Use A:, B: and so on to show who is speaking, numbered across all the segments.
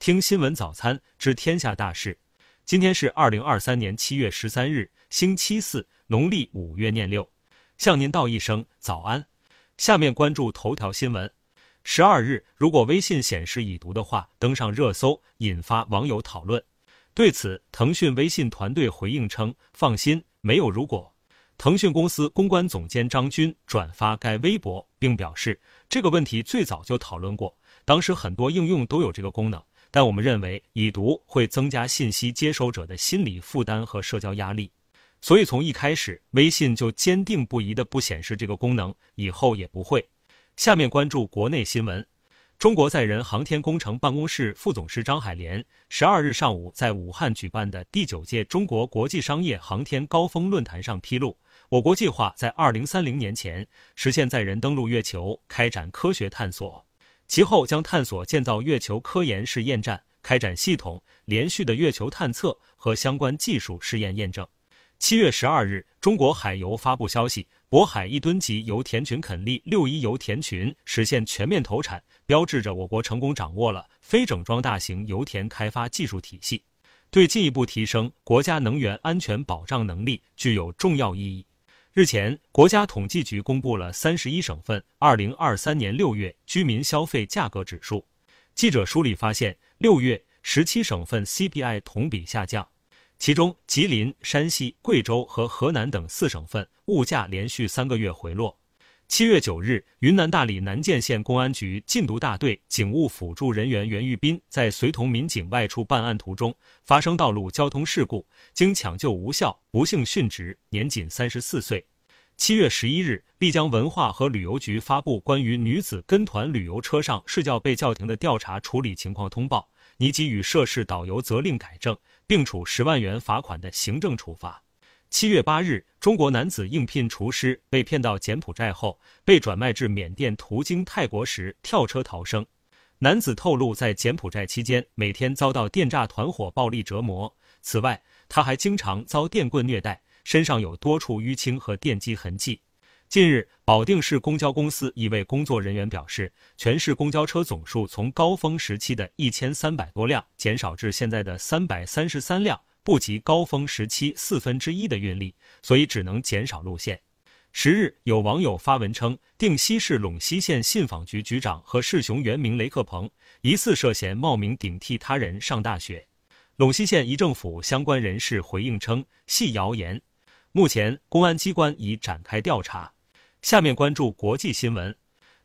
A: 听新闻早餐知天下大事。今天是二零二三年七月十三日，星期四，农历五月廿六。向您道一声早安。下面关注头条新闻。十二日，如果微信显示已读的话，登上热搜，引发网友讨论。对此，腾讯微信团队回应称：“放心，没有如果。”腾讯公司公关总监张军转发该微博，并表示：“这个问题最早就讨论过，当时很多应用都有这个功能，但我们认为已读会增加信息接收者的心理负担和社交压力，所以从一开始，微信就坚定不移的不显示这个功能，以后也不会。”下面关注国内新闻。中国载人航天工程办公室副总师张海莲十二日上午在武汉举办的第九届中国国际商业航天高峰论坛上披露，我国计划在二零三零年前实现载人登陆月球，开展科学探索，其后将探索建造月球科研试验站，开展系统连续的月球探测和相关技术试验验证。七月十二日，中国海油发布消息，渤海一吨级油田群垦利六一油田群实现全面投产，标志着我国成功掌握了非整装大型油田开发技术体系，对进一步提升国家能源安全保障能力具有重要意义。日前，国家统计局公布了三十一省份二零二三年六月居民消费价格指数。记者梳理发现，六月十七省份 CPI 同比下降。其中，吉林、山西、贵州和河南等四省份物价连续三个月回落。七月九日，云南大理南涧县公安局禁毒大队警务辅助人员袁玉斌在随同民警外出办案途中发生道路交通事故，经抢救无效，不幸殉职，年仅三十四岁。七月十一日，丽江文化和旅游局发布关于女子跟团旅游车上睡觉被叫停的调查处理情况通报，拟给予涉事导游责令改正。并处十万元罚款的行政处罚。七月八日，中国男子应聘厨师被骗到柬埔寨后，被转卖至缅甸，途经泰国时跳车逃生。男子透露，在柬埔寨期间，每天遭到电诈团伙暴力折磨。此外，他还经常遭电棍虐待，身上有多处淤青和电击痕迹。近日，保定市公交公司一位工作人员表示，全市公交车总数从高峰时期的一千三百多辆减少至现在的三百三十三辆，不及高峰时期四分之一的运力，所以只能减少路线。十日，有网友发文称，定西市陇西县信访局局长和市雄原名雷克鹏疑似涉嫌冒名顶替他人上大学。陇西县一政府相关人士回应称，系谣言。目前，公安机关已展开调查。下面关注国际新闻。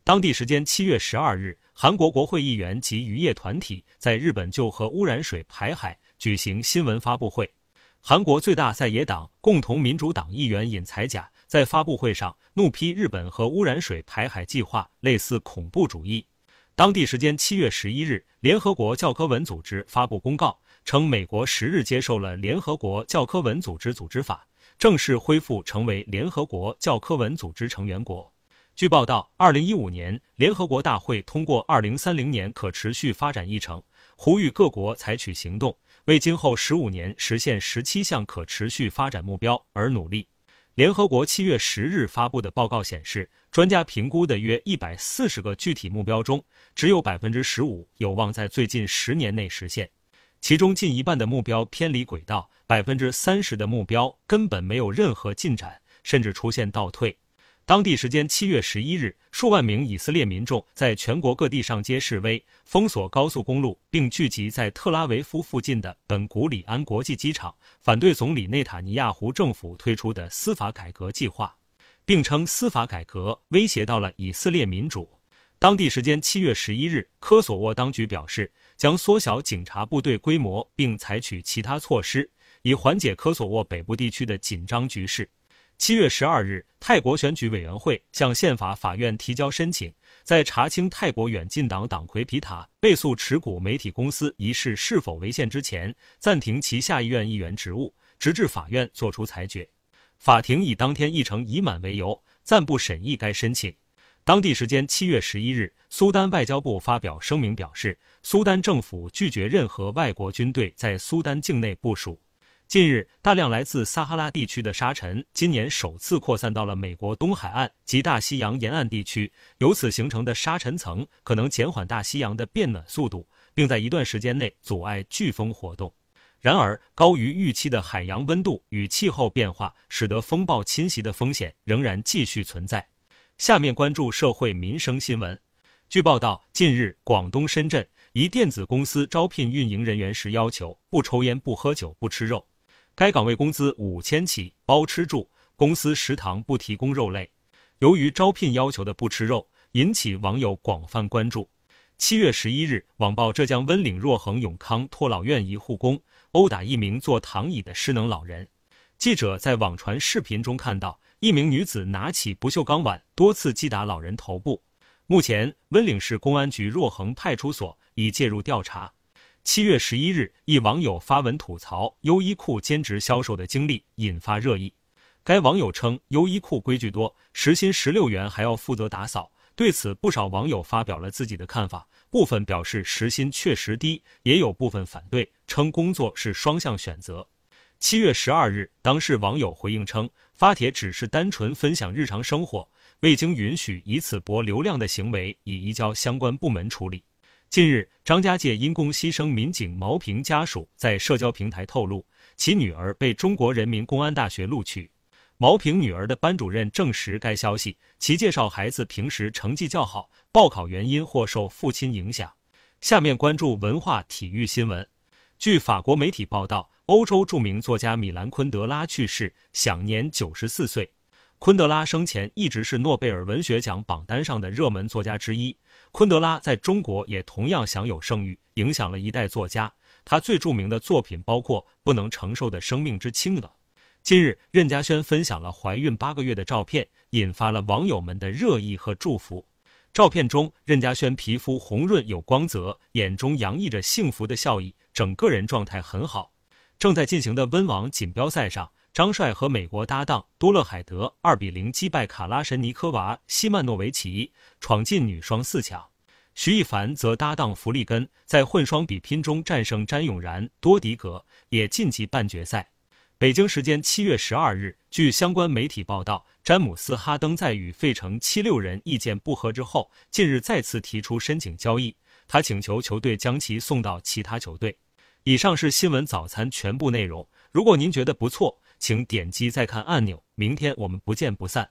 A: 当地时间七月十二日，韩国国会议员及渔业团体在日本就核污染水排海举行新闻发布会。韩国最大在野党共同民主党议员尹才甲在发布会上怒批日本核污染水排海计划类似恐怖主义。当地时间七月十一日，联合国教科文组织发布公告称，美国十日接受了联合国教科文组织组织法。正式恢复成为联合国教科文组织成员国。据报道，二零一五年联合国大会通过二零三零年可持续发展议程，呼吁各国采取行动，为今后十五年实现十七项可持续发展目标而努力。联合国七月十日发布的报告显示，专家评估的约一百四十个具体目标中，只有百分之十五有望在最近十年内实现。其中近一半的目标偏离轨道，百分之三十的目标根本没有任何进展，甚至出现倒退。当地时间七月十一日，数万名以色列民众在全国各地上街示威，封锁高速公路，并聚集在特拉维夫附近的本古里安国际机场，反对总理内塔尼亚胡政府推出的司法改革计划，并称司法改革威胁到了以色列民主。当地时间七月十一日，科索沃当局表示。将缩小警察部队规模，并采取其他措施，以缓解科索沃北部地区的紧张局势。七月十二日，泰国选举委员会向宪法法院提交申请，在查清泰国远近党党魁皮塔被诉持股媒体公司一事是否违宪之前，暂停其下议院议员职务，直至法院作出裁决。法庭以当天议程已满为由，暂不审议该申请。当地时间七月十一日，苏丹外交部发表声明表示，苏丹政府拒绝任何外国军队在苏丹境内部署。近日，大量来自撒哈拉地区的沙尘今年首次扩散到了美国东海岸及大西洋沿岸地区，由此形成的沙尘层可能减缓大西洋的变暖速度，并在一段时间内阻碍飓风活动。然而，高于预期的海洋温度与气候变化，使得风暴侵袭的风险仍然继续存在。下面关注社会民生新闻。据报道，近日，广东深圳一电子公司招聘运营人员时要求不抽烟、不喝酒、不吃肉。该岗位工资五千起，包吃住，公司食堂不提供肉类。由于招聘要求的不吃肉，引起网友广泛关注。七月十一日，网曝浙江温岭若恒永康托老院一护工殴打一名坐躺椅的失能老人。记者在网传视频中看到，一名女子拿起不锈钢碗多次击打老人头部。目前，温岭市公安局若恒派出所已介入调查。七月十一日，一网友发文吐槽优衣库兼职销售的经历，引发热议。该网友称，优衣库规矩多，时薪十六元还要负责打扫。对此，不少网友发表了自己的看法，部分表示时薪确实低，也有部分反对，称工作是双向选择。七月十二日，当事网友回应称，发帖只是单纯分享日常生活。未经允许以此博流量的行为已移交相关部门处理。近日，张家界因公牺牲民警毛平家属在社交平台透露，其女儿被中国人民公安大学录取。毛平女儿的班主任证实该消息，其介绍孩子平时成绩较好，报考原因或受父亲影响。下面关注文化体育新闻。据法国媒体报道，欧洲著名作家米兰昆德拉去世，享年九十四岁。昆德拉生前一直是诺贝尔文学奖榜单上的热门作家之一。昆德拉在中国也同样享有盛誉，影响了一代作家。他最著名的作品包括《不能承受的生命之轻》等。近日，任嘉萱分享了怀孕八个月的照片，引发了网友们的热议和祝福。照片中，任嘉萱皮肤红润有光泽，眼中洋溢着幸福的笑意，整个人状态很好。正在进行的温网锦标赛上。张帅和美国搭档多勒海德二比零击败卡拉什尼科娃西曼诺维奇，闯进女双四强。徐一凡则搭档弗利根在混双比拼中战胜詹永然、多迪格，也晋级半决赛。北京时间七月十二日，据相关媒体报道，詹姆斯哈登在与费城七六人意见不合之后，近日再次提出申请交易，他请求球队将其送到其他球队。以上是新闻早餐全部内容。如果您觉得不错，请点击再看按钮，明天我们不见不散。